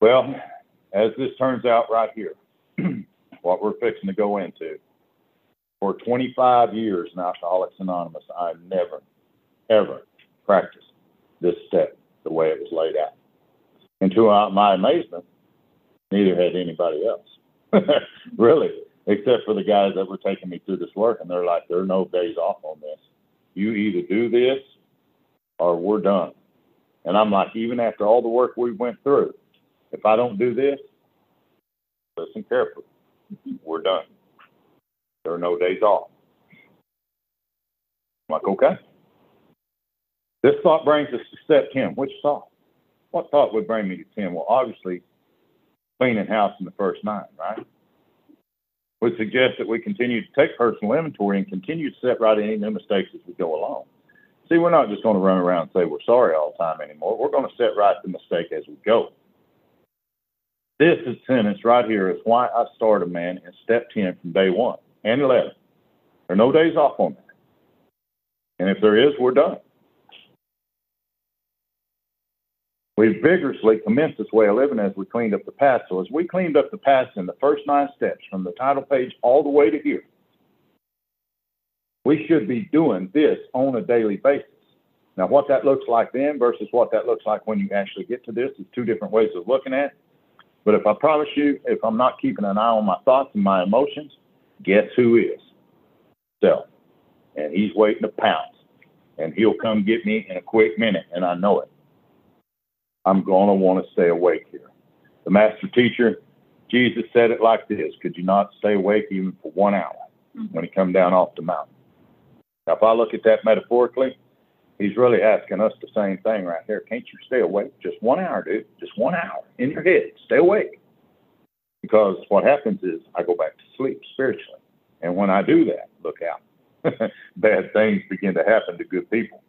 Well, as this turns out right here, what we're fixing to go into, for 25 years in Alcoholics Anonymous, I never, ever practiced this step the way it was laid out. And to my amazement, neither had anybody else. really, except for the guys that were taking me through this work, and they're like, there are no days off on this. You either do this or we're done. And I'm like, even after all the work we went through, if I don't do this, listen carefully, we're done. There are no days off. I'm like, okay. This thought brings us to step 10. Which thought? What thought would bring me to 10? Well, obviously, cleaning house in the first nine, right? Would suggest that we continue to take personal inventory and continue to set right any new mistakes as we go along. See, we're not just going to run around and say we're sorry all the time anymore. We're going to set right the mistake as we go. This is sentence right here is why I started, man, in step 10 from day one and 11. There are no days off on that. And if there is, we're done. We vigorously commenced this way of living as we cleaned up the past. So as we cleaned up the past in the first nine steps from the title page all the way to here, we should be doing this on a daily basis. Now, what that looks like then versus what that looks like when you actually get to this is two different ways of looking at it. But if I promise you, if I'm not keeping an eye on my thoughts and my emotions, guess who is? Self. And he's waiting to pounce. And he'll come get me in a quick minute, and I know it. I'm going to want to stay awake here. The master teacher, Jesus said it like this Could you not stay awake even for one hour mm-hmm. when he come down off the mountain? Now, if I look at that metaphorically, he's really asking us the same thing right here. Can't you stay awake just one hour, dude? Just one hour in your head. Stay awake. Because what happens is I go back to sleep spiritually. And when I do that, look out. Bad things begin to happen to good people.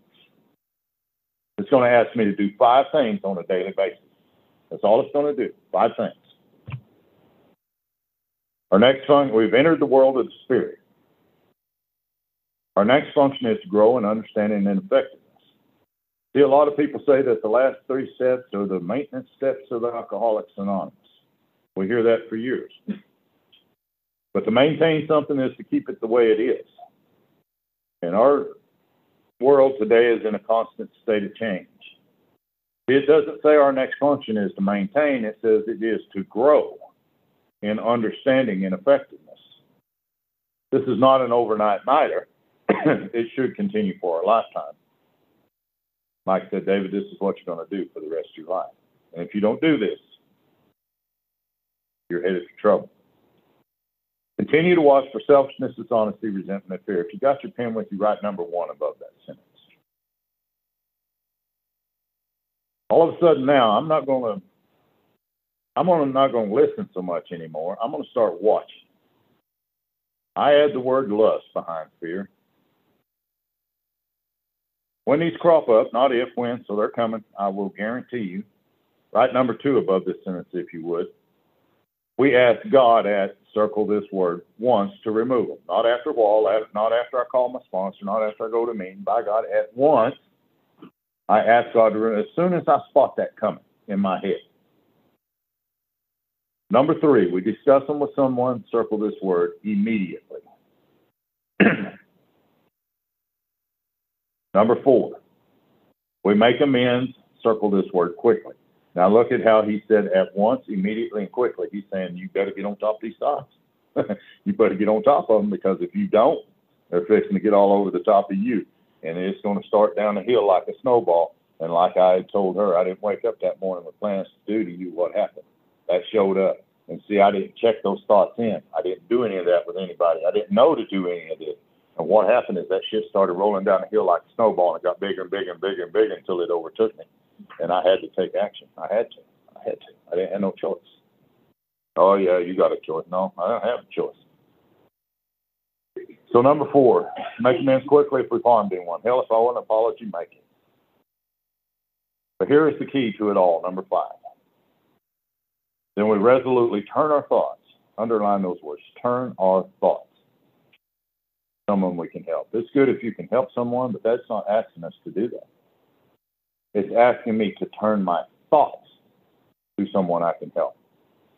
It's going to ask me to do five things on a daily basis. That's all it's going to do. Five things. Our next one, we've entered the world of the spirit. Our next function is to grow in understanding and effectiveness. See, a lot of people say that the last three steps are the maintenance steps of Alcoholics Anonymous. We hear that for years. But to maintain something is to keep it the way it is. And our world today is in a constant state of change. It doesn't say our next function is to maintain, it says it is to grow in understanding and effectiveness. This is not an overnight nighter. it should continue for our lifetime. Mike said, David, this is what you're going to do for the rest of your life. And if you don't do this, you're headed for trouble. Continue to watch for selfishness, dishonesty, resentment, and fear. If you got your pen with you, write number one above that sentence. All of a sudden now, I'm not going to, I'm not going to listen so much anymore. I'm going to start watching. I add the word lust behind fear. When these crop up, not if, when, so they're coming, I will guarantee you. Write number two above this sentence, if you would. We ask God at circle this word once to remove them. Not after while, not after I call my sponsor, not after I go to meeting. By God, at once, I ask God to as soon as I spot that coming in my head. Number three, we discuss them with someone, circle this word immediately. Number four, we make amends, circle this word quickly. Now look at how he said at once, immediately, and quickly. He's saying you better get on top of these thoughts. you better get on top of them because if you don't, they're fixing to get all over the top of you. And it's going to start down the hill like a snowball. And like I had told her, I didn't wake up that morning with plans to do to you what happened. That showed up. And see, I didn't check those thoughts in. I didn't do any of that with anybody. I didn't know to do any of this. And what happened is that shit started rolling down the hill like a snowball and it got bigger and bigger and bigger and bigger until it overtook me. And I had to take action. I had to. I had to. I didn't have no choice. Oh yeah, you got a choice. No, I don't have a choice. So number four, make amends quickly if we've harmed anyone. Hell, if I want an apology, make it. But here is the key to it all, number five. Then we resolutely turn our thoughts, underline those words, turn our thoughts someone we can help. It's good if you can help someone, but that's not asking us to do that. It's asking me to turn my thoughts to someone I can help.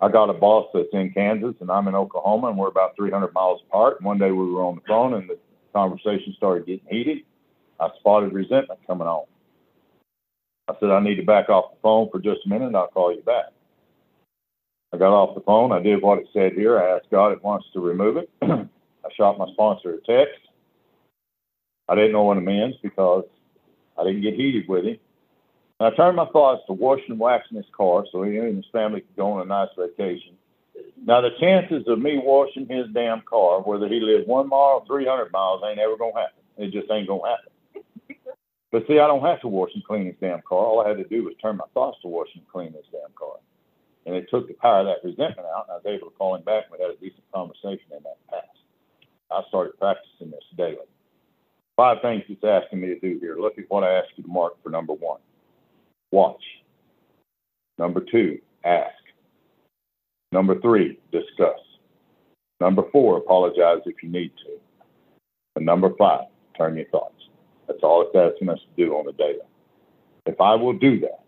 I got a boss that's in Kansas and I'm in Oklahoma and we're about 300 miles apart. One day we were on the phone and the conversation started getting heated. I spotted resentment coming on. I said, I need to back off the phone for just a minute and I'll call you back. I got off the phone. I did what it said here. I asked God at once to remove it. I shot my sponsor a text. I didn't know what it means because I didn't get heated with him. And I turned my thoughts to washing and waxing his car so he and his family could go on a nice vacation. Now, the chances of me washing his damn car, whether he lives one mile or 300 miles, ain't ever going to happen. It just ain't going to happen. But see, I don't have to wash and clean his damn car. All I had to do was turn my thoughts to wash and clean his damn car. And it took the power of that resentment out, and I was able to call him back, and we had a decent conversation in that past. I started practicing this daily. Five things it's asking me to do here. Look at what I asked you to mark for number one. Watch. Number two, ask. Number three, discuss. Number four, apologize if you need to. And number five, turn your thoughts. That's all it's asking us to do on the daily. If I will do that,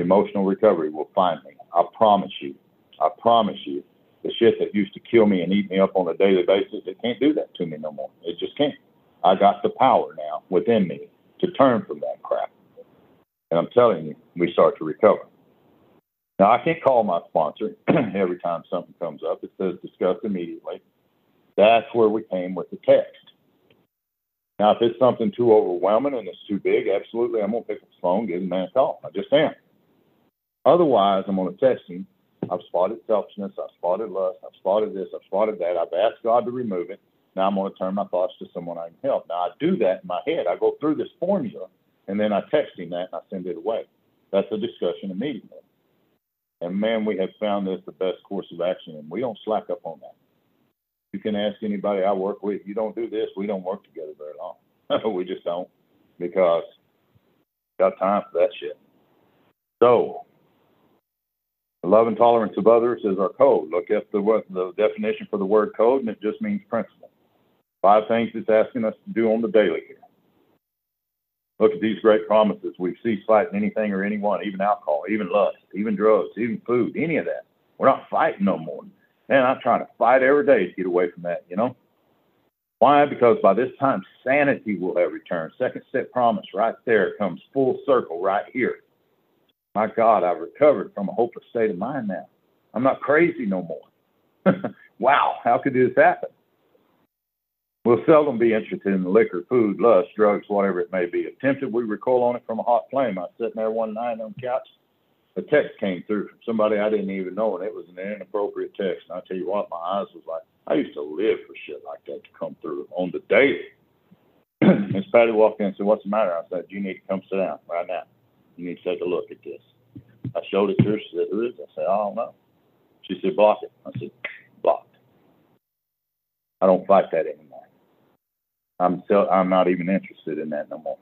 emotional recovery will find me. I promise you. I promise you. The shit that used to kill me and eat me up on a daily basis, it can't do that to me no more. It just can't. I got the power now within me to turn from that crap. And I'm telling you, we start to recover. Now, I can't call my sponsor every time something comes up. It says discuss immediately. That's where we came with the text. Now, if it's something too overwhelming and it's too big, absolutely, I'm going to pick up the phone, give the man a call. I just am. Otherwise, I'm going to text him. I've spotted selfishness. I've spotted lust. I've spotted this. I've spotted that. I've asked God to remove it. Now I'm going to turn my thoughts to someone I can help. Now I do that in my head. I go through this formula and then I text him that and I send it away. That's a discussion immediately. And man, we have found this the best course of action and we don't slack up on that. You can ask anybody I work with, you don't do this, we don't work together very long. we just don't because got time for that shit. So love and tolerance of others is our code. Look at the the definition for the word code, and it just means principle. Five things it's asking us to do on the daily here. Look at these great promises. We cease fighting anything or anyone, even alcohol, even lust, even drugs, even food, any of that. We're not fighting no more. And I'm trying to fight every day to get away from that, you know? Why? Because by this time, sanity will have returned. Second step promise right there comes full circle right here. My God, I've recovered from a hopeless state of mind now. I'm not crazy no more. wow, how could this happen? We'll seldom be interested in liquor, food, lust, drugs, whatever it may be. If tempted, we recoil on it from a hot flame. I was sitting there one night on the couch. A text came through from somebody I didn't even know, and it was an inappropriate text. And I tell you what, my eyes was like, I used to live for shit like that to come through on the daily. Miss Patty walked in and said, What's the matter? I said, You need to come sit down right now. You need to take a look at this. I showed it to her. She said, Who is it? I said, I don't know. She said, Block it. I said, Blocked. I don't fight that anymore. I'm still, I'm not even interested in that no more.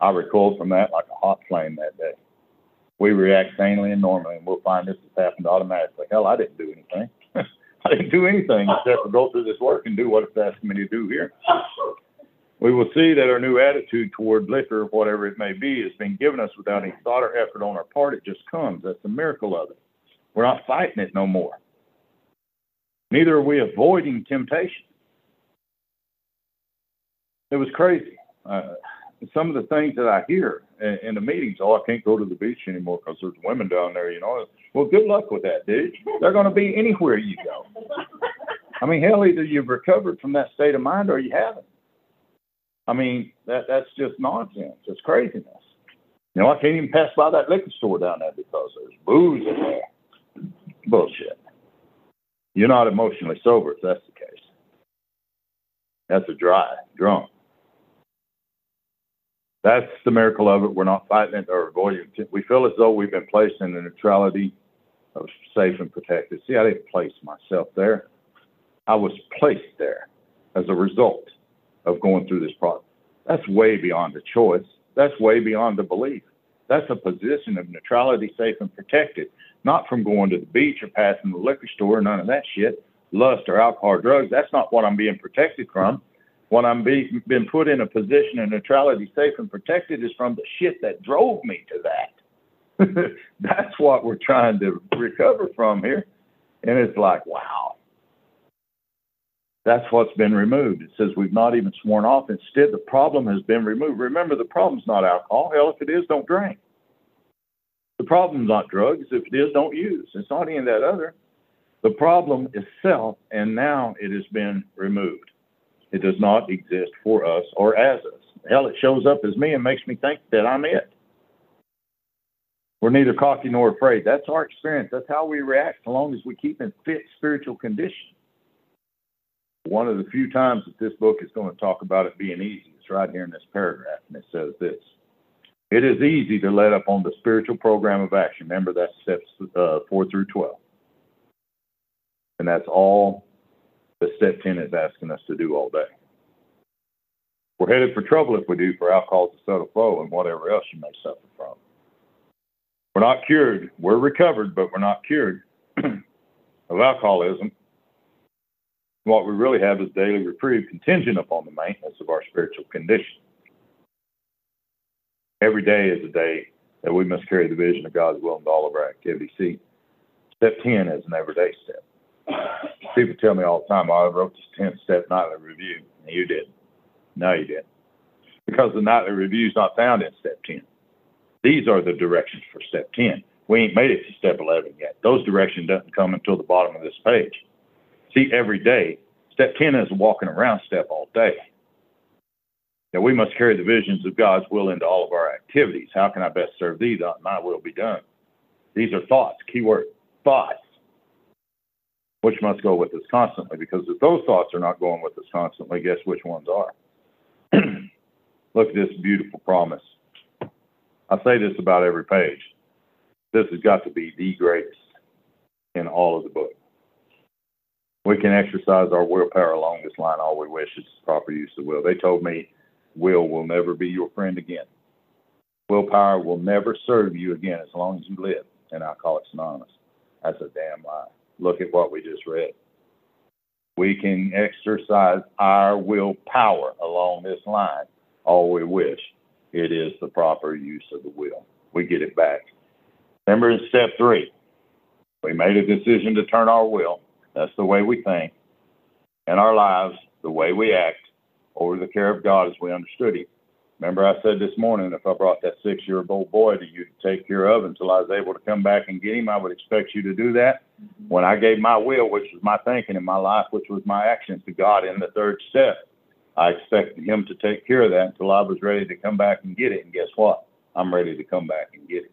I recoiled from that like a hot flame that day. We react sanely and normally, and we'll find this has happened automatically. Hell, I didn't do anything. I didn't do anything except go through this work and do what it's asking me to do here. We will see that our new attitude toward liquor, whatever it may be, has been given us without any thought or effort on our part. It just comes. That's the miracle of it. We're not fighting it no more. Neither are we avoiding temptation it was crazy. Uh, some of the things that I hear in, in the meetings, oh, I can't go to the beach anymore because there's women down there, you know. Well, good luck with that, dude. They're going to be anywhere you go. I mean, hell, either you've recovered from that state of mind or you haven't. I mean, that that's just nonsense. It's craziness. You know, I can't even pass by that liquor store down there because there's booze in there. Bullshit. You're not emotionally sober if that's the case. That's a dry drunk. That's the miracle of it. We're not fighting it or avoiding it. We feel as though we've been placed in the neutrality of safe and protected. See, I didn't place myself there. I was placed there as a result of going through this process. That's way beyond a choice. That's way beyond a belief. That's a position of neutrality, safe and protected, not from going to the beach or passing the liquor store, none of that shit, lust or alcohol or drugs. That's not what I'm being protected from. When I'm being been put in a position of neutrality, safe and protected, is from the shit that drove me to that. That's what we're trying to recover from here. And it's like, wow. That's what's been removed. It says we've not even sworn off. Instead, the problem has been removed. Remember, the problem's not alcohol. Hell, if it is, don't drink. The problem's not drugs. If it is, don't use. It's not any of that other. The problem is self, and now it has been removed. It does not exist for us or as us. Hell, it shows up as me and makes me think that I'm it. We're neither cocky nor afraid. That's our experience. That's how we react, so long as we keep in fit spiritual condition. One of the few times that this book is going to talk about it being easy is right here in this paragraph, and it says this. It is easy to let up on the spiritual program of action. Remember, that's steps uh, 4 through 12. And that's all that step 10 is asking us to do all day. We're headed for trouble if we do for alcohol's a subtle flow and whatever else you may suffer from. We're not cured. We're recovered, but we're not cured of alcoholism. What we really have is daily reprieve contingent upon the maintenance of our spiritual condition. Every day is a day that we must carry the vision of God's will into all of our activities. See, step 10 is an everyday step. People tell me all the time, oh, I wrote this 10 step nightly review. And you did. No, you didn't. Because the nightly review is not found in step 10. These are the directions for step 10. We ain't made it to step 11 yet. Those directions doesn't come until the bottom of this page. See, every day, step 10 is walking around step all day. Now, we must carry the visions of God's will into all of our activities. How can I best serve thee that uh, my will be done? These are thoughts, keyword, thoughts which must go with us constantly. Because if those thoughts are not going with us constantly, guess which ones are? Look at this beautiful promise. I say this about every page. This has got to be the greatest in all of the book. We can exercise our willpower along this line all we wish. It's proper use of will. They told me will will never be your friend again. Willpower will never serve you again as long as you live in Alcoholics Anonymous. That's a damn lie look at what we just read. We can exercise our willpower along this line all we wish. It is the proper use of the will. We get it back. Remember in step three, we made a decision to turn our will, that's the way we think, and our lives, the way we act, over the care of God as we understood Him. Remember, I said this morning, if I brought that six year old boy to you to take care of until I was able to come back and get him, I would expect you to do that. Mm-hmm. When I gave my will, which was my thinking in my life, which was my actions to God in the third step, I expected him to take care of that until I was ready to come back and get it. And guess what? I'm ready to come back and get it.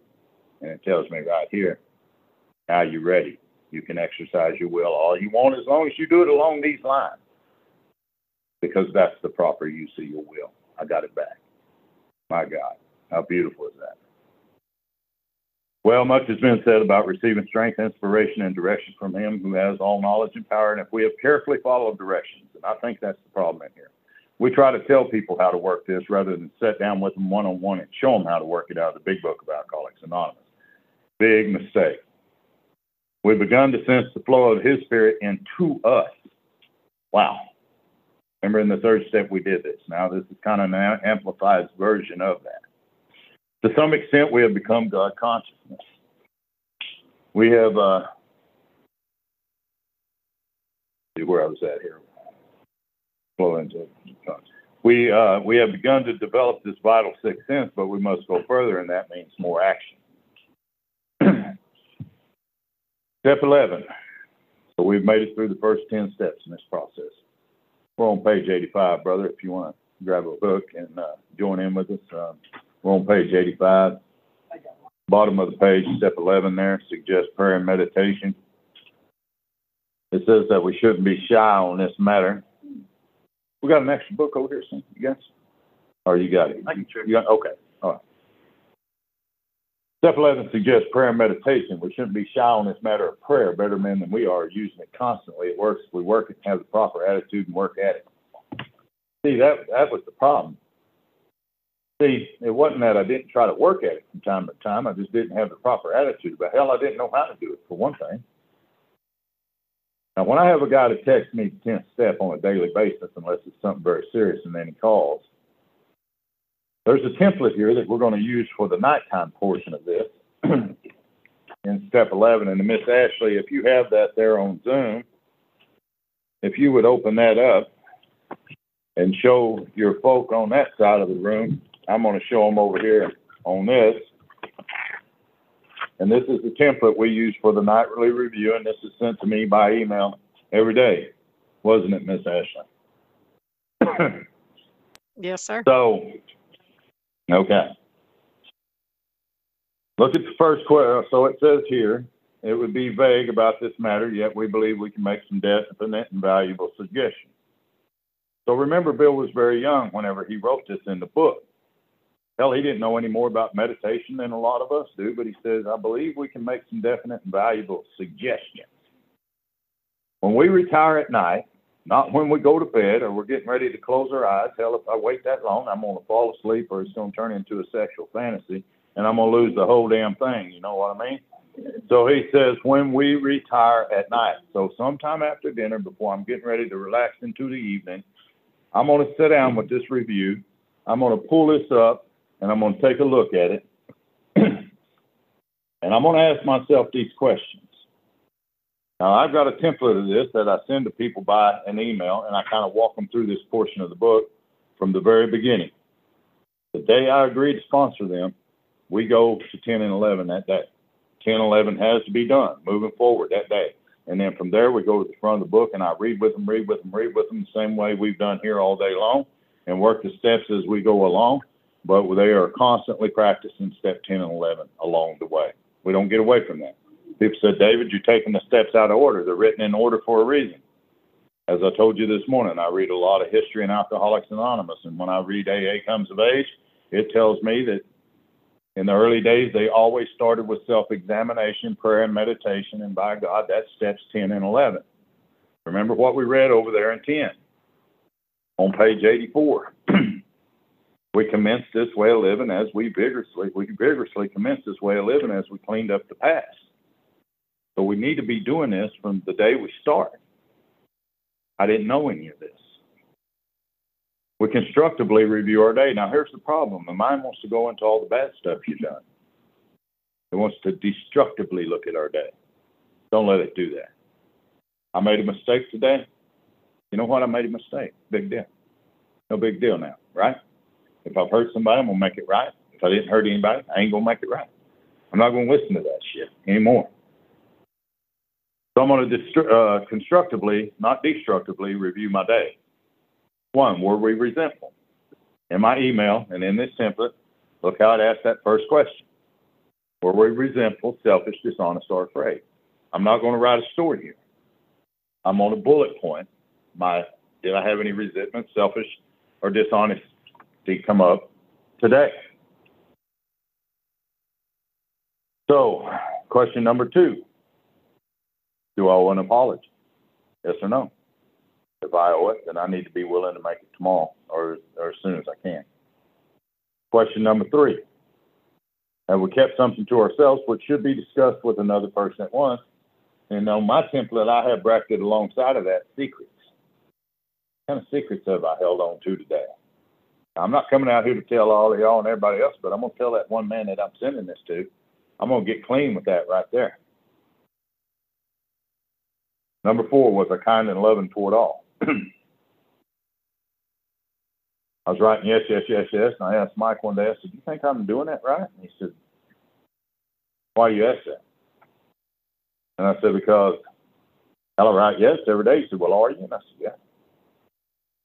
And it tells me right here, now you're ready. You can exercise your will all you want as long as you do it along these lines. Because that's the proper use of your will. I got it back. My God, how beautiful is that? Well, much has been said about receiving strength, inspiration, and direction from Him who has all knowledge and power. And if we have carefully followed directions, and I think that's the problem in here, we try to tell people how to work this rather than sit down with them one on one and show them how to work it out of the big book of Alcoholics Anonymous. Big mistake. We've begun to sense the flow of His Spirit into us. Wow. Remember in the third step we did this. Now this is kind of an amplified version of that. To some extent, we have become God consciousness. We have, uh, see where I was at here. Flow into we uh, we have begun to develop this vital sixth sense, but we must go further, and that means more action. Step 11. So we've made it through the first 10 steps in this process. We're on page 85, brother, if you want to grab a book and uh, join in with us. Um, we're on page 85. Bottom of the page, step 11 there, suggest prayer and meditation. It says that we shouldn't be shy on this matter. We got an extra book over here, son. You guys? Or you got it? I can check. You got, okay. All right. Step 11 suggests prayer and meditation. We shouldn't be shy on this matter of prayer. Better men than we are using it constantly. It works if we work it and have the proper attitude and work at it. See, that, that was the problem. See, it wasn't that I didn't try to work at it from time to time. I just didn't have the proper attitude. But hell, I didn't know how to do it, for one thing. Now, when I have a guy that texts me the 10th step on a daily basis, unless it's something very serious, and then he calls, there's a template here that we're going to use for the nighttime portion of this. in step eleven, and Miss Ashley, if you have that there on Zoom, if you would open that up and show your folk on that side of the room, I'm gonna show them over here on this. And this is the template we use for the nightly review, and this is sent to me by email every day, wasn't it, Miss Ashley? Yes, sir. So, okay. Look at the first que, uh, so it says here, it would be vague about this matter, yet we believe we can make some definite and valuable suggestions. So remember, Bill was very young whenever he wrote this in the book. Hell, he didn't know any more about meditation than a lot of us do, but he says, I believe we can make some definite and valuable suggestions. When we retire at night, not when we go to bed or we're getting ready to close our eyes. Hell, if I wait that long, I'm going to fall asleep or it's going to turn into a sexual fantasy and I'm going to lose the whole damn thing. You know what I mean? So he says, when we retire at night. So sometime after dinner, before I'm getting ready to relax into the evening, I'm going to sit down with this review. I'm going to pull this up and I'm going to take a look at it. and I'm going to ask myself these questions. Now, I've got a template of this that I send to people by an email, and I kind of walk them through this portion of the book from the very beginning. The day I agree to sponsor them, we go to 10 and 11 that day. 10, 11 has to be done moving forward that day. And then from there, we go to the front of the book and I read with them, read with them, read with them the same way we've done here all day long and work the steps as we go along. But they are constantly practicing step 10 and 11 along the way. We don't get away from that. People said, David, you're taking the steps out of order. They're written in order for a reason. As I told you this morning, I read a lot of history in Alcoholics Anonymous. And when I read AA Comes of Age, it tells me that in the early days, they always started with self examination, prayer, and meditation. And by God, that's steps 10 and 11. Remember what we read over there in 10 on page 84. we commenced this way of living as we vigorously, we vigorously commenced this way of living as we cleaned up the past. So we need to be doing this from the day we start. I didn't know any of this. We constructively review our day. Now, here's the problem the mind wants to go into all the bad stuff you've done, it wants to destructively look at our day. Don't let it do that. I made a mistake today. You know what? I made a mistake. Big deal. No big deal now, right? If I've hurt somebody, I'm going to make it right. If I didn't hurt anybody, I ain't going to make it right. I'm not going to listen to that shit anymore. So I'm going to uh, constructively, not destructively, review my day. One, were we resentful? In my email and in this template, look how it asked that first question. Were we resentful, selfish, dishonest, or afraid? I'm not going to write a story here. I'm on a bullet point. My did I have any resentment, selfish, or dishonesty come up today? So, question number two do I owe an apology? Yes or no? If I owe it, then I need to be willing to make it tomorrow or, or as soon as I can. Question number three. Have we kept something to ourselves which should be discussed with another person at once? And on my template, I have bracketed alongside of that secrets. What kind of secrets have I held on to today? I'm not coming out here to tell all of y'all and everybody else, but I'm going to tell that one man that I'm sending this to. I'm going to get clean with that right there. Number four was a kind and loving toward all. I was writing yes, yes, yes, yes, and I asked Mike one day, I said, Do you think I'm doing that right? And he said, Why you ask that? And I said, Because I'll write yes every day. He said, Well, are you? And I said, Yeah.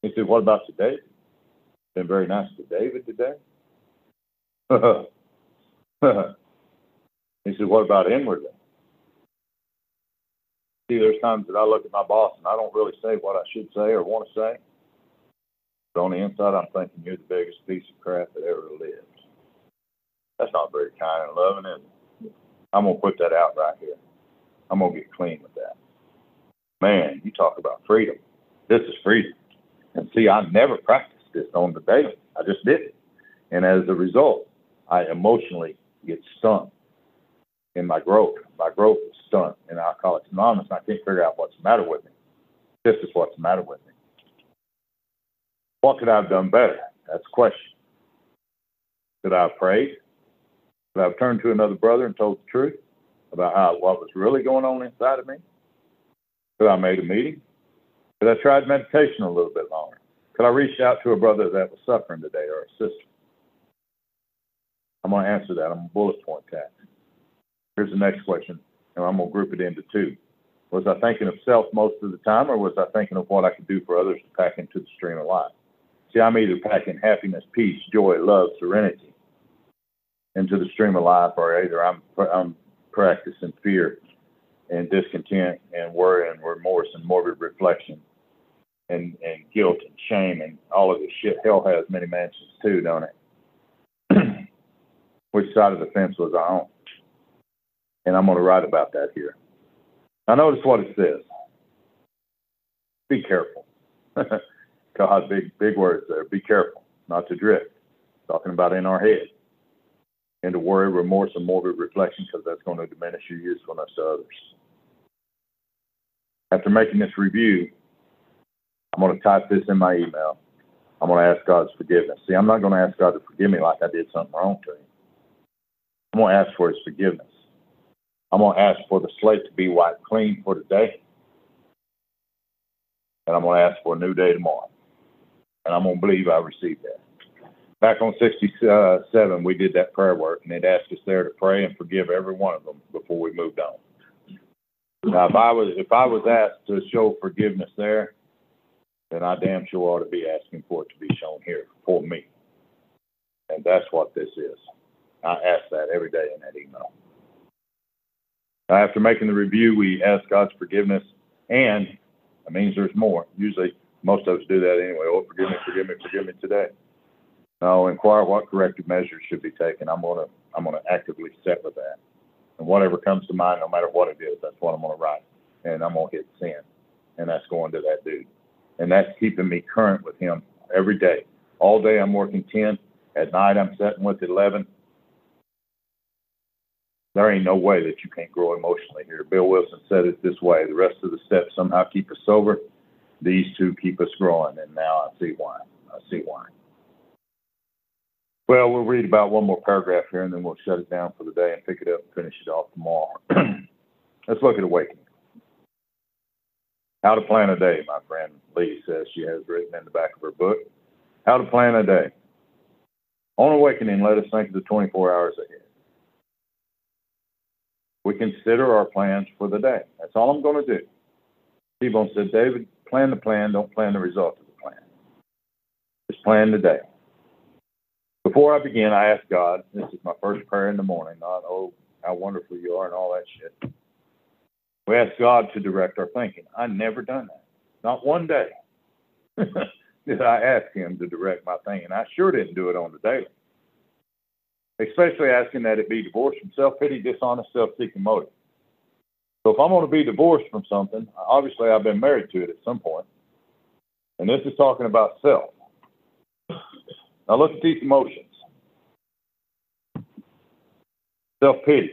He said, What about today? Been very nice to David today. he said, What about inwardly? See, there's times that I look at my boss and I don't really say what I should say or want to say. But on the inside, I'm thinking you're the biggest piece of crap that ever lived. That's not very kind and loving, is it? I'm gonna put that out right here. I'm gonna get clean with that. Man, you talk about freedom. This is freedom. And see, I never practiced this on the daily. I just did it. And as a result, I emotionally get stung in my growth. My growth is stunned in Alcoholics Anonymous, and I can't figure out what's the matter with me. This is what's the matter with me. What could I have done better? That's the question. Could I have prayed? Could I have turned to another brother and told the truth about how what was really going on inside of me? Could I have made a meeting? Could I tried meditation a little bit longer? Could I reach out to a brother that was suffering today or a sister? I'm going to answer that. I'm going to bullet point that. Here's the next question, and I'm to group it into two. Was I thinking of self most of the time, or was I thinking of what I could do for others to pack into the stream of life? See, I'm either packing happiness, peace, joy, love, serenity into the stream of life, or either I'm I'm practicing fear and discontent and worry and remorse and morbid reflection and and guilt and shame and all of this shit. Hell has many mansions too, don't it? Which side of the fence was I on? And I'm going to write about that here. Now notice what it says. Be careful. God, big big words there. Be careful not to drift. Talking about in our head. Into worry, remorse, and morbid reflection because that's going to diminish your usefulness to others. After making this review, I'm going to type this in my email. I'm going to ask God's forgiveness. See, I'm not going to ask God to forgive me like I did something wrong to him. I'm going to ask for his forgiveness. I'm going to ask for the slate to be wiped clean for today. And I'm going to ask for a new day tomorrow. And I'm going to believe I received that. Back on 67, we did that prayer work, and it asked us there to pray and forgive every one of them before we moved on. Now, if I was if I was asked to show forgiveness there, then I damn sure ought to be asking for it to be shown here for me. And that's what this is. I ask that every day in that email. After making the review, we ask God's forgiveness, and it means there's more. Usually, most of us do that anyway. Oh, forgive me, forgive me, forgive me today. Now, inquire what corrective measures should be taken. I'm gonna I'm gonna actively set with that, and whatever comes to mind, no matter what it is, that's what I'm gonna write, and I'm gonna hit send, and that's going to that dude, and that's keeping me current with him every day. All day I'm working ten. At night I'm sitting with eleven there ain't no way that you can't grow emotionally here. Bill Wilson said it this way the rest of the steps somehow keep us sober. These two keep us growing, and now I see why. I see why. Well, we'll read about one more paragraph here, and then we'll shut it down for the day and pick it up and finish it off tomorrow. Let's look at awakening. How to plan a day, my friend Lee says she has written in the back of her book. How to plan a day. On awakening, let us think of the 24 hours ahead we consider our plans for the day. That's all I'm going to do. T-Bone said, David, plan the plan, don't plan the result of the plan. Just plan the day. Before I begin, I ask God, this is my first prayer in the morning, not, oh, how wonderful you are and all that shit. We ask God to direct our thinking. I never done that. Not one day did I ask Him to direct my thinking. I sure didn't do it on the daily especially asking that it be divorced from self pity, dishonest, self seeking motive. So if I'm going to be divorced from something, obviously I've been married to it at some point. And this is talking about self. Now look at these emotions self pity,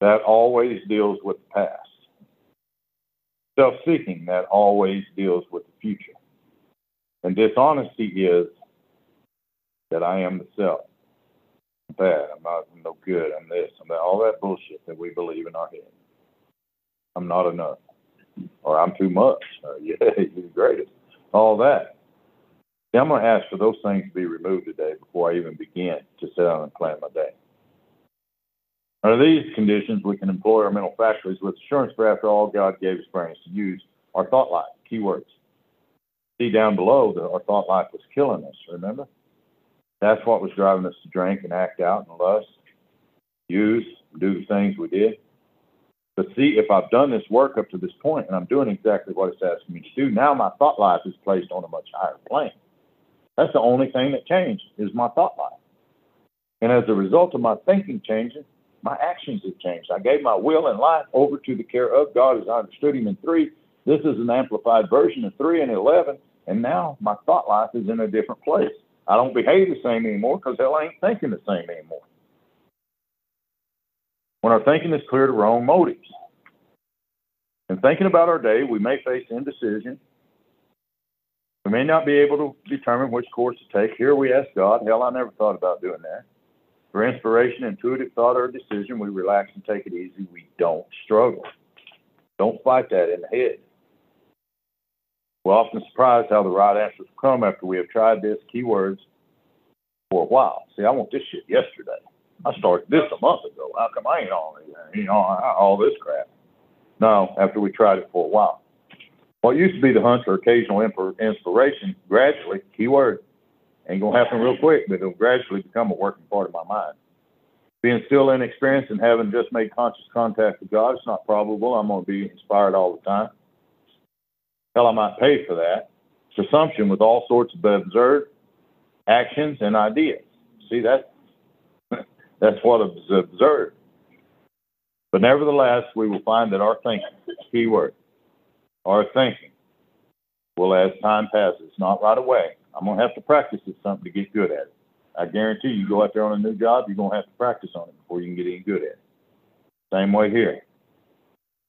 that always deals with the past. Self seeking, that always deals with the future. And dishonesty is that I am the self bad. I'm not I'm no good. I'm this. I'm that. All that bullshit that we believe in our head. I'm not enough, or I'm too much. Or, yeah, you're the greatest. All that. See, I'm going to ask for those things to be removed today before I even begin to sit down and plan my day. Under these conditions, we can employ our mental faculties with assurance, for after all, God gave us brains to use our thought life. Keywords. See down below that our thought life was killing us, remember? That's what was driving us to drink and act out and lust, use, do the things we did. But see, if I've done this work up to this point and I'm doing exactly what it's asking me to do, now my thought life is placed on a much higher plane. That's the only thing that changed is my thought life. And as a result of my thinking changing, my actions have changed. I gave my will and life over to the care of God as I understood Him in three. This is an amplified version of three and 11. And now my thought life is in a different place. I don't behave the same anymore because hell, I ain't thinking the same anymore. When our thinking is clear to wrong motives. And thinking about our day, we may face indecision. We may not be able to determine which course to take. Here we ask God, hell, I never thought about doing that. For inspiration, intuitive thought, or decision, we relax and take it easy. We don't struggle. Don't fight that in the head. We're often surprised how the right answers come after we have tried this keywords for a while. See, I want this shit yesterday. I started this a month ago. How come I ain't on it? You know, all this crap. No, after we tried it for a while. What used to be the hunt for occasional inspiration, gradually, keyword, ain't gonna happen real quick, but it'll gradually become a working part of my mind. Being still inexperienced and having just made conscious contact with God, it's not probable I'm gonna be inspired all the time. Hell, I might pay for that. It's assumption with all sorts of absurd actions and ideas. See, that that's what is absurd. But nevertheless, we will find that our thinking, key word, our thinking will, as time passes, not right away. I'm going to have to practice this something to get good at it. I guarantee you, go out there on a new job, you're going to have to practice on it before you can get any good at it. Same way here.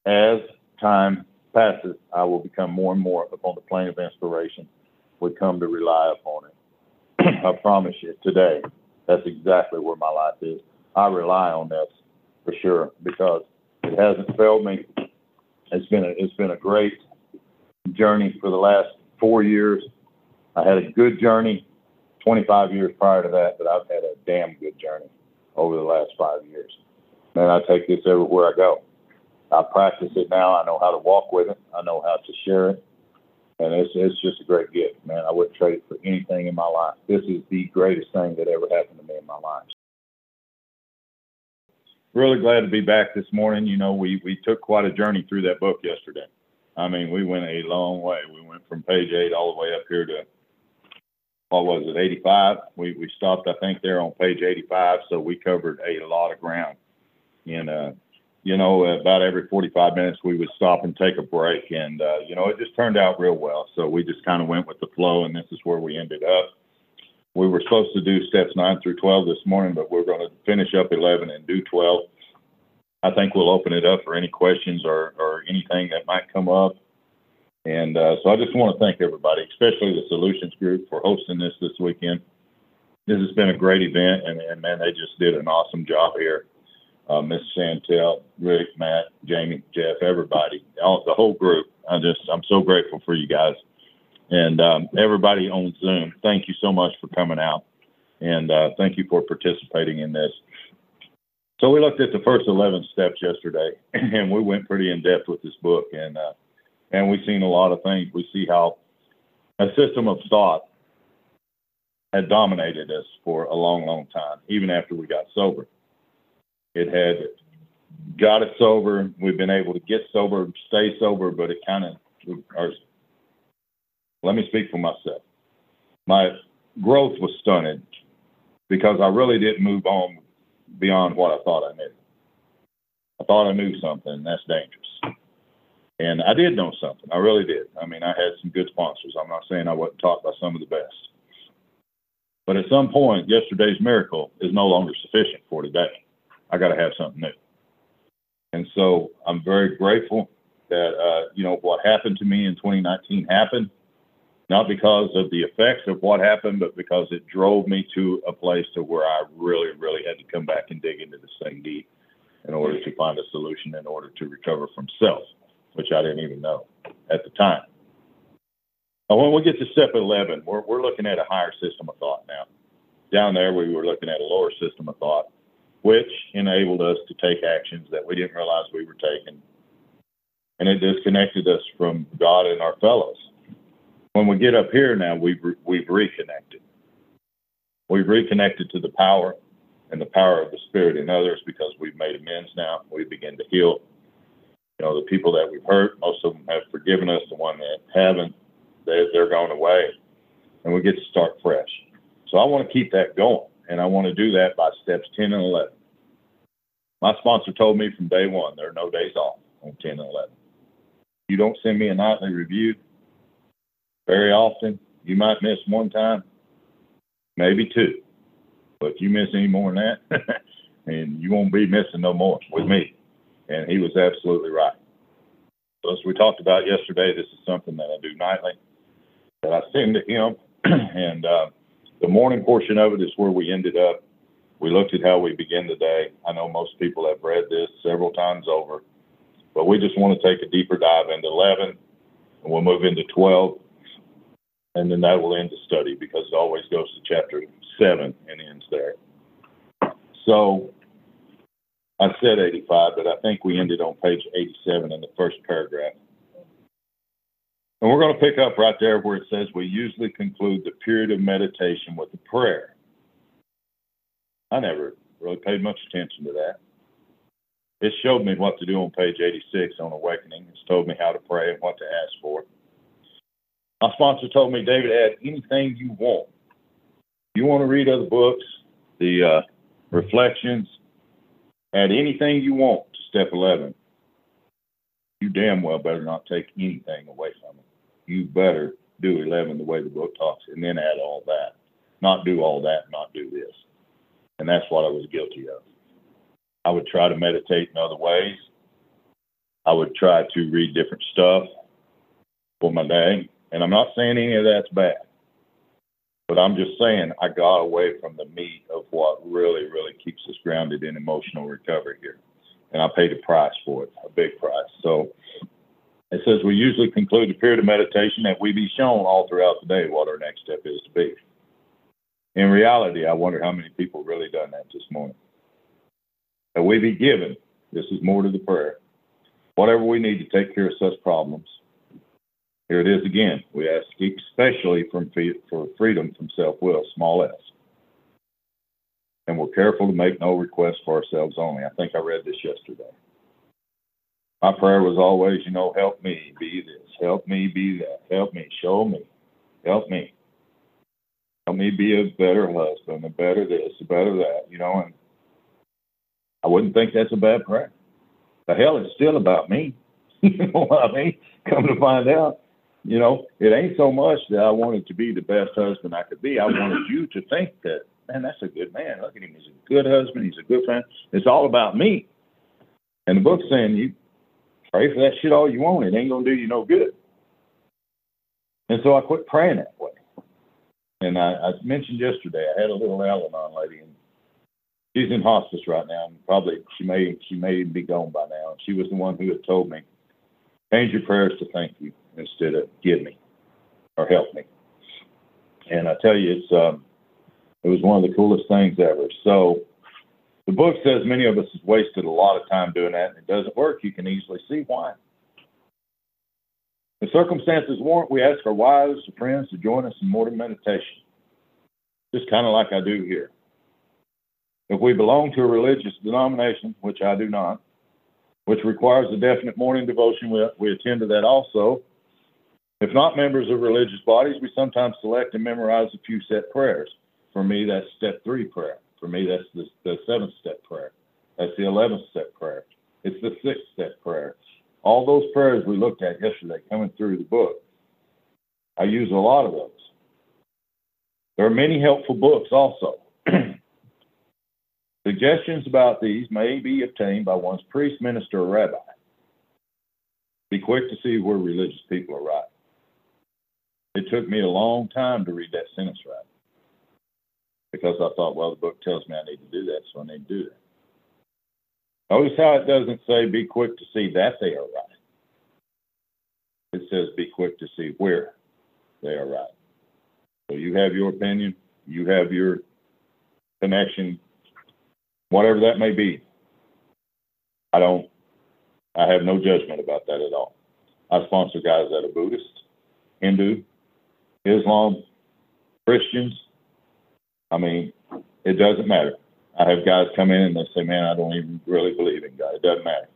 As time passes, I will become more and more upon the plane of inspiration, would come to rely upon it. I promise you, today, that's exactly where my life is. I rely on this for sure because it hasn't failed me. It's been a, it's been a great journey for the last four years. I had a good journey 25 years prior to that, but I've had a damn good journey over the last five years. Man, I take this everywhere I go. I practice it now. I know how to walk with it. I know how to share it. And it's, it's just a great gift, man. I wouldn't trade it for anything in my life. This is the greatest thing that ever happened to me in my life really glad to be back this morning. You know, we we took quite a journey through that book yesterday. I mean, we went a long way. We went from page eight all the way up here to what was it, 85? We we stopped, I think, there on page 85. So we covered a lot of ground. And uh, you know, about every 45 minutes we would stop and take a break, and uh, you know, it just turned out real well. So we just kind of went with the flow, and this is where we ended up we were supposed to do steps nine through 12 this morning, but we're going to finish up 11 and do 12. I think we'll open it up for any questions or, or anything that might come up. And uh, so I just want to thank everybody, especially the Solutions Group, for hosting this this weekend. This has been a great event, and, and man, they just did an awesome job here. Uh, Miss Chantel, Rick, Matt, Jamie, Jeff, everybody, all, the whole group. I just, I'm so grateful for you guys. And um, everybody on Zoom, thank you so much for coming out. And uh, thank you for participating in this. So we looked at the first 11 steps yesterday, and we went pretty in depth with this book. And, uh, and we've seen a lot of things. We see how a system of thought had dominated us for a long, long time, even after we got sober. It had got us sober. We've been able to get sober, stay sober, but it kind of, let me speak for myself. My growth was stunted because I really didn't move on beyond what I thought I knew. I thought I knew something, that's dangerous. And I did know something. I really did. I mean, I had some good sponsors. I'm not saying I wasn't taught by some of the best. But at some point, yesterday's miracle is no longer sufficient for today. I got to have something new. And so I'm very grateful that, uh, you know, what happened to me in 2019 happened not because of the effects of what happened, but because it drove me to a place to where I really, really had to come back and dig into this thing deep in order to find a solution in order to recover from self, which I didn't even know at the time. Now, when we get to step 11, we're, we're looking at a higher system of thought now. Down there, we were looking at a lower system of thought, which enabled us to take actions that we didn't realize we were taking. And it disconnected us from God and our fellows when we get up here now, we've, we've reconnected. We've reconnected to the power and the power of the Spirit in others because we've made amends now. We begin to heal. You know, the people that we've hurt, most of them have forgiven us. The one that haven't, they're, they're gone away. And we get to start fresh. So I want to keep that going. And I want to do that by steps 10 and 11. My sponsor told me from day one there are no days off on 10 and 11. You don't send me a nightly review, very often. You might miss one time, maybe two, but if you miss any more than that, and you won't be missing no more with me. And he was absolutely right. So as we talked about yesterday, this is something that I do nightly that I send to him, and uh, the morning portion of it is where we ended up We looked at how we begin the day. I know most people have read this several times over, but we just want to take a deeper dive into 11, and we'll move into 12, and then that will end the study because it always goes to chapter 7 and ends there. So I said 85, but I think we ended on page 87 in the first paragraph. And we're going to pick up right there where it says we usually conclude the period of meditation with a prayer. I never really paid much attention to that. It showed me what to do on page 86 on Awakening. It's told me how to pray and what to ask for. My sponsor told me, David, add anything you want. You want to read other books, the uh, reflections, add anything you want to step 11. You damn well better not take anything away from it. You better do 11 the way the book talks and then add all that. Not do all that, not do this. And that's what I was guilty of. I would try to meditate in other ways. I would try to read different stuff for my day. And I'm not saying any of that's bad, but I'm just saying I got away from the meat of what really, really keeps us grounded in emotional recovery here. And I paid a price for it, a big price. So it says we usually conclude the period of meditation that we be shown all throughout the day what our next step is to be. In reality, I wonder how many people really done that this morning. That we be given, this is more to the prayer, whatever we need to take care of such problems. Here it is again. We ask especially from for freedom from self-will, small s. And we're careful to make no requests for ourselves only. I think I read this yesterday. My prayer was always, you know, help me be this, help me be that, help me, show me, help me. Help me be a better husband, a better this, a better that, you know, and I wouldn't think that's a bad prayer. The hell, it's still about me. you know what I mean? Come to find out, you know, it ain't so much that I wanted to be the best husband I could be. I wanted you to think that, man, that's a good man. Look at him. He's a good husband. He's a good friend. It's all about me. And the book's saying you pray for that shit all you want. It ain't to do you no good. And so I quit praying that way. And I, I mentioned yesterday, I had a little Al-Anon lady, and she's in hospice right now, and probably she may she may be gone by now. And she was the one who had told me, change your prayers to thank you instead of give me or help me. And I tell you, it's um, it was one of the coolest things ever. So the book says many of us have wasted a lot of time doing that, and it doesn't work. You can easily see why. The circumstances warrant, we ask our wives or friends to join us in morning meditation, just kind of like I do here. If we belong to a religious denomination, which I do not, which requires a definite morning devotion, we, we attend to that also. If not members of religious bodies, we sometimes select and memorize a few set prayers. For me, that's step three prayer. For me, that's the, the seventh step prayer. That's the eleventh step prayer. It's the sixth step prayer. All those prayers we looked at yesterday coming through the book, I use a lot of those. There are many helpful books also. Suggestions about these may be obtained by one's priest, minister, or rabbi. Be quick to see where religious people are right. It took me a long time to read that sentence right because I thought, well, the book tells me I need to do that, so I need to do that. Notice how it doesn't say be quick to see that they are right. It says be quick to see where they are right. So you have your opinion, you have your connection, whatever that may be. I don't, I have no judgment about that at all. I sponsor guys that are Buddhist, Hindu, Islam, Christians. I mean, it doesn't matter. I have guys come in and they say, man, I don't even really believe in God. It doesn't matter.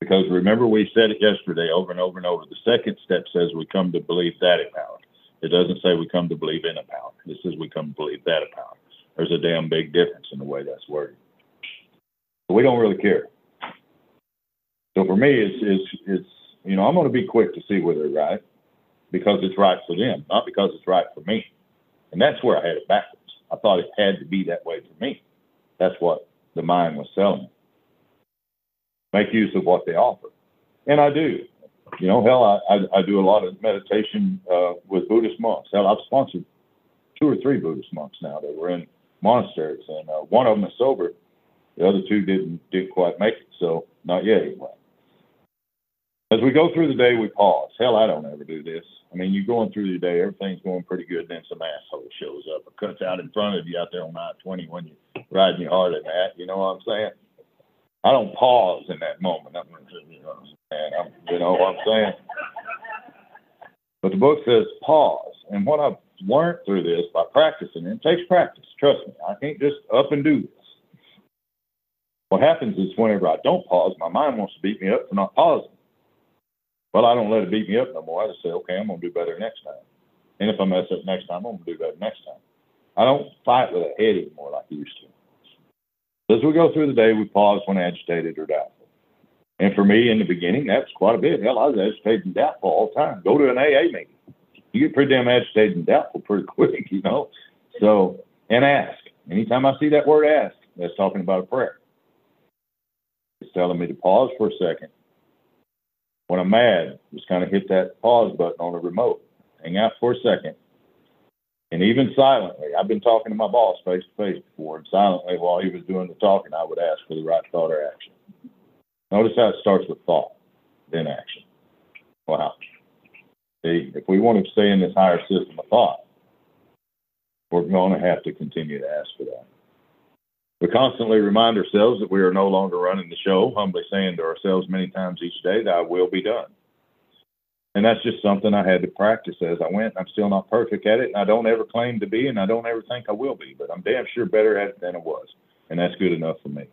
Because remember, we said it yesterday over and over and over. The second step says we come to believe that a power. It doesn't say we come to believe in a power. It says we come to believe that a power. There's a damn big difference in the way that's worded. But we don't really care. So for me, it's, it's, it's you know, I'm going to be quick to see whether they're right because it's right for them, not because it's right for me. And that's where I had it backwards. I thought it had to be that way for me. That's what the mind was selling. Make use of what they offer. And I do. You know, hell, I, I, I do a lot of meditation uh, with Buddhist monks. Hell, I've sponsored two or three Buddhist monks now that were in monasteries, and uh, one of them is sober. The other two didn't didn't quite make it, so not yet anyway. As we go through the day, we pause. Hell, I don't ever do this. I mean, you're going through the day, everything's going pretty good, then some asshole shows up or cuts out in front of you out there on I-20 when you're riding your heart at that. You know what I'm saying? I don't pause in that moment. I'm, you know, and I'm, you know what I'm saying? But the book says pause. And what I've learned through this by practicing, it takes practice. Trust me, I can't just up and do this. What happens is whenever I don't pause, my mind wants to beat me up for not pausing. Well, I don't let it beat me up no more. I just say, okay, I'm going to do better next time. And if I mess up next time, I'm going to do better next time. I don't fight with a head anymore like I used to. As we go through the day, we pause when agitated or doubtful. And for me, in the beginning, that's quite a bit. Hell, I was agitated and doubtful all the time. Go to an AA meeting. You get pretty damn agitated and doubtful pretty quick, you know. So, and ask. Anytime I see that word ask, that's talking about a prayer. It's telling me to pause for a second when I'm mad, just kind of hit that pause button on the remote, hang out for a second, and even silently, I've been talking to my boss face to face before, and silently while he was doing the talking, I would ask for the right thought or action. Notice how it starts with thought, then action. Wow. See, if we want to stay in this higher system of thought, we're going to have to continue to ask for that. We constantly remind ourselves that we are no longer running the show, humbly saying to ourselves many times each day, Thy will be done. And that's just something I had to practice as I went. I'm still not perfect at it, and I don't ever claim to be, and I don't ever think I will be, but I'm damn sure better at it than I was. And that's good enough for me.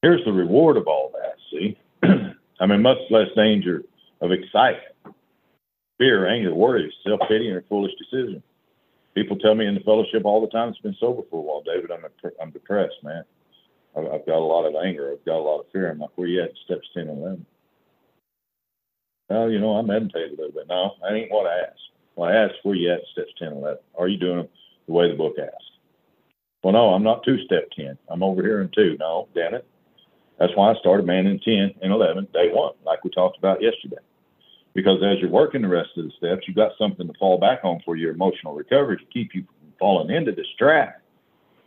Here's the reward of all that, see? I'm in much less danger of excitement, fear, anger, worry, self pity, or foolish decision people tell me in the fellowship all the time it's been sober for a while, David. I'm I'm depressed, man. I've, I've got a lot of anger. I've got a lot of fear. I'm like, where you at? Steps ten and eleven. Well, you know, I meditate a little bit. No, I ain't what I asked. Well, I asked where you at? Steps ten and eleven. Are you doing them the way the book asks? Well, no, I'm not two step ten. I'm over here in two. No, damn it. That's why I started man in ten and eleven day one, like we talked about yesterday because as you're working the rest of the steps, you've got something to fall back on for your emotional recovery to keep you from falling into this trap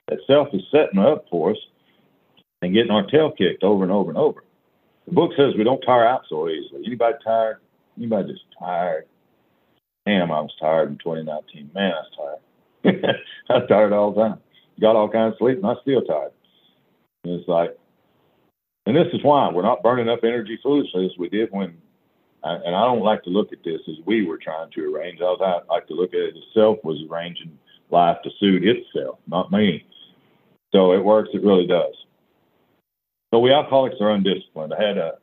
that self is setting up for us and getting our tail kicked over and over and over. The book says we don't tire out so easily. Anybody tired? Anybody just tired? Damn, I was tired in 2019. Man, I was tired. I was tired all the time. Got all kinds of sleep, and I'm still tired. And it's like, and this is why we're not burning up energy foolishly as we did when and I don't like to look at this as we were trying to arrange. I like to look at it as self was arranging life to suit itself, not me. So it works. It really does. So we alcoholics are undisciplined. I had a,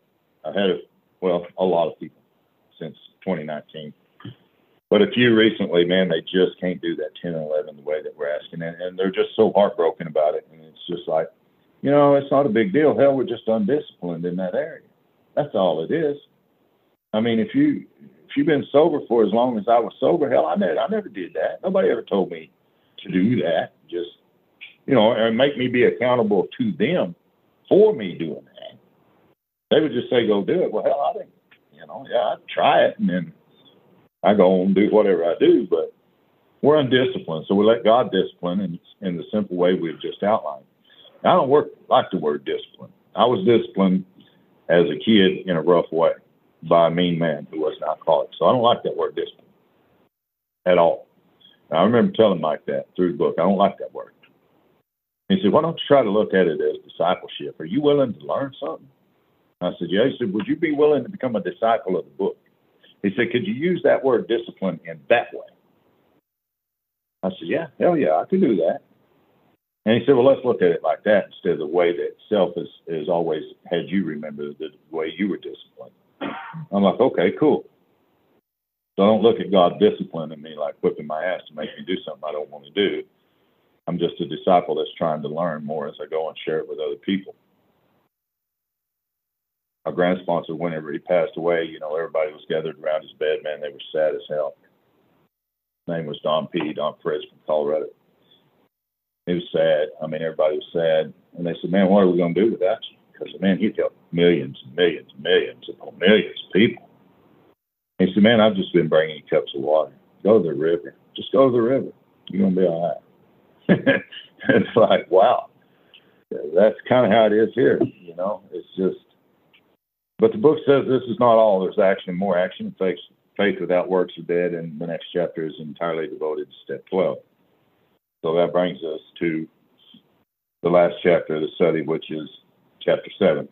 I had a, well, a lot of people since 2019, but a few recently, man, they just can't do that 10 and 11 the way that we're asking, and, and they're just so heartbroken about it. And it's just like, you know, it's not a big deal. Hell, we're just undisciplined in that area. That's all it is. I mean, if you if you've been sober for as long as I was sober, hell, I never I never did that. Nobody ever told me to do that. Just you know, and make me be accountable to them for me doing that. They would just say, "Go do it." Well, hell, I didn't. You know, yeah, I'd try it, and then I go on and do whatever I do. But we're undisciplined, so we let God discipline in, in the simple way we've just outlined. I don't work like the word discipline. I was disciplined as a kid in a rough way by a mean man who was an alcoholic. So I don't like that word discipline at all. And I remember telling Mike that through the book. I don't like that word. He said, Why don't you try to look at it as discipleship? Are you willing to learn something? I said, Yeah. He said, Would you be willing to become a disciple of the book? He said, Could you use that word discipline in that way? I said, Yeah, hell yeah, I can do that. And he said, Well, let's look at it like that instead of the way that self has, has always had you remember the way you were disciplined. I'm like, okay, cool. So I don't look at God disciplining me like whipping my ass to make me do something I don't want to do. I'm just a disciple that's trying to learn more as I go and share it with other people. Our grand sponsor, whenever he passed away, you know, everybody was gathered around his bed, man. They were sad as hell. His name was Don P. Don Perez from Colorado. He was sad. I mean, everybody was sad. And they said, man, what are we going to do without you? Because man, he'd help millions and millions and millions upon millions of people. He said, man, I've just been bringing cups of water. Go to the river. Just go to the river. You're gonna be all right. it's like, wow, that's kind of how it is here. You know, it's just. But the book says this is not all. There's action, more action. Faith, faith without works are dead, and the next chapter is entirely devoted to step 12. So that brings us to the last chapter of the study, which is chapter 7.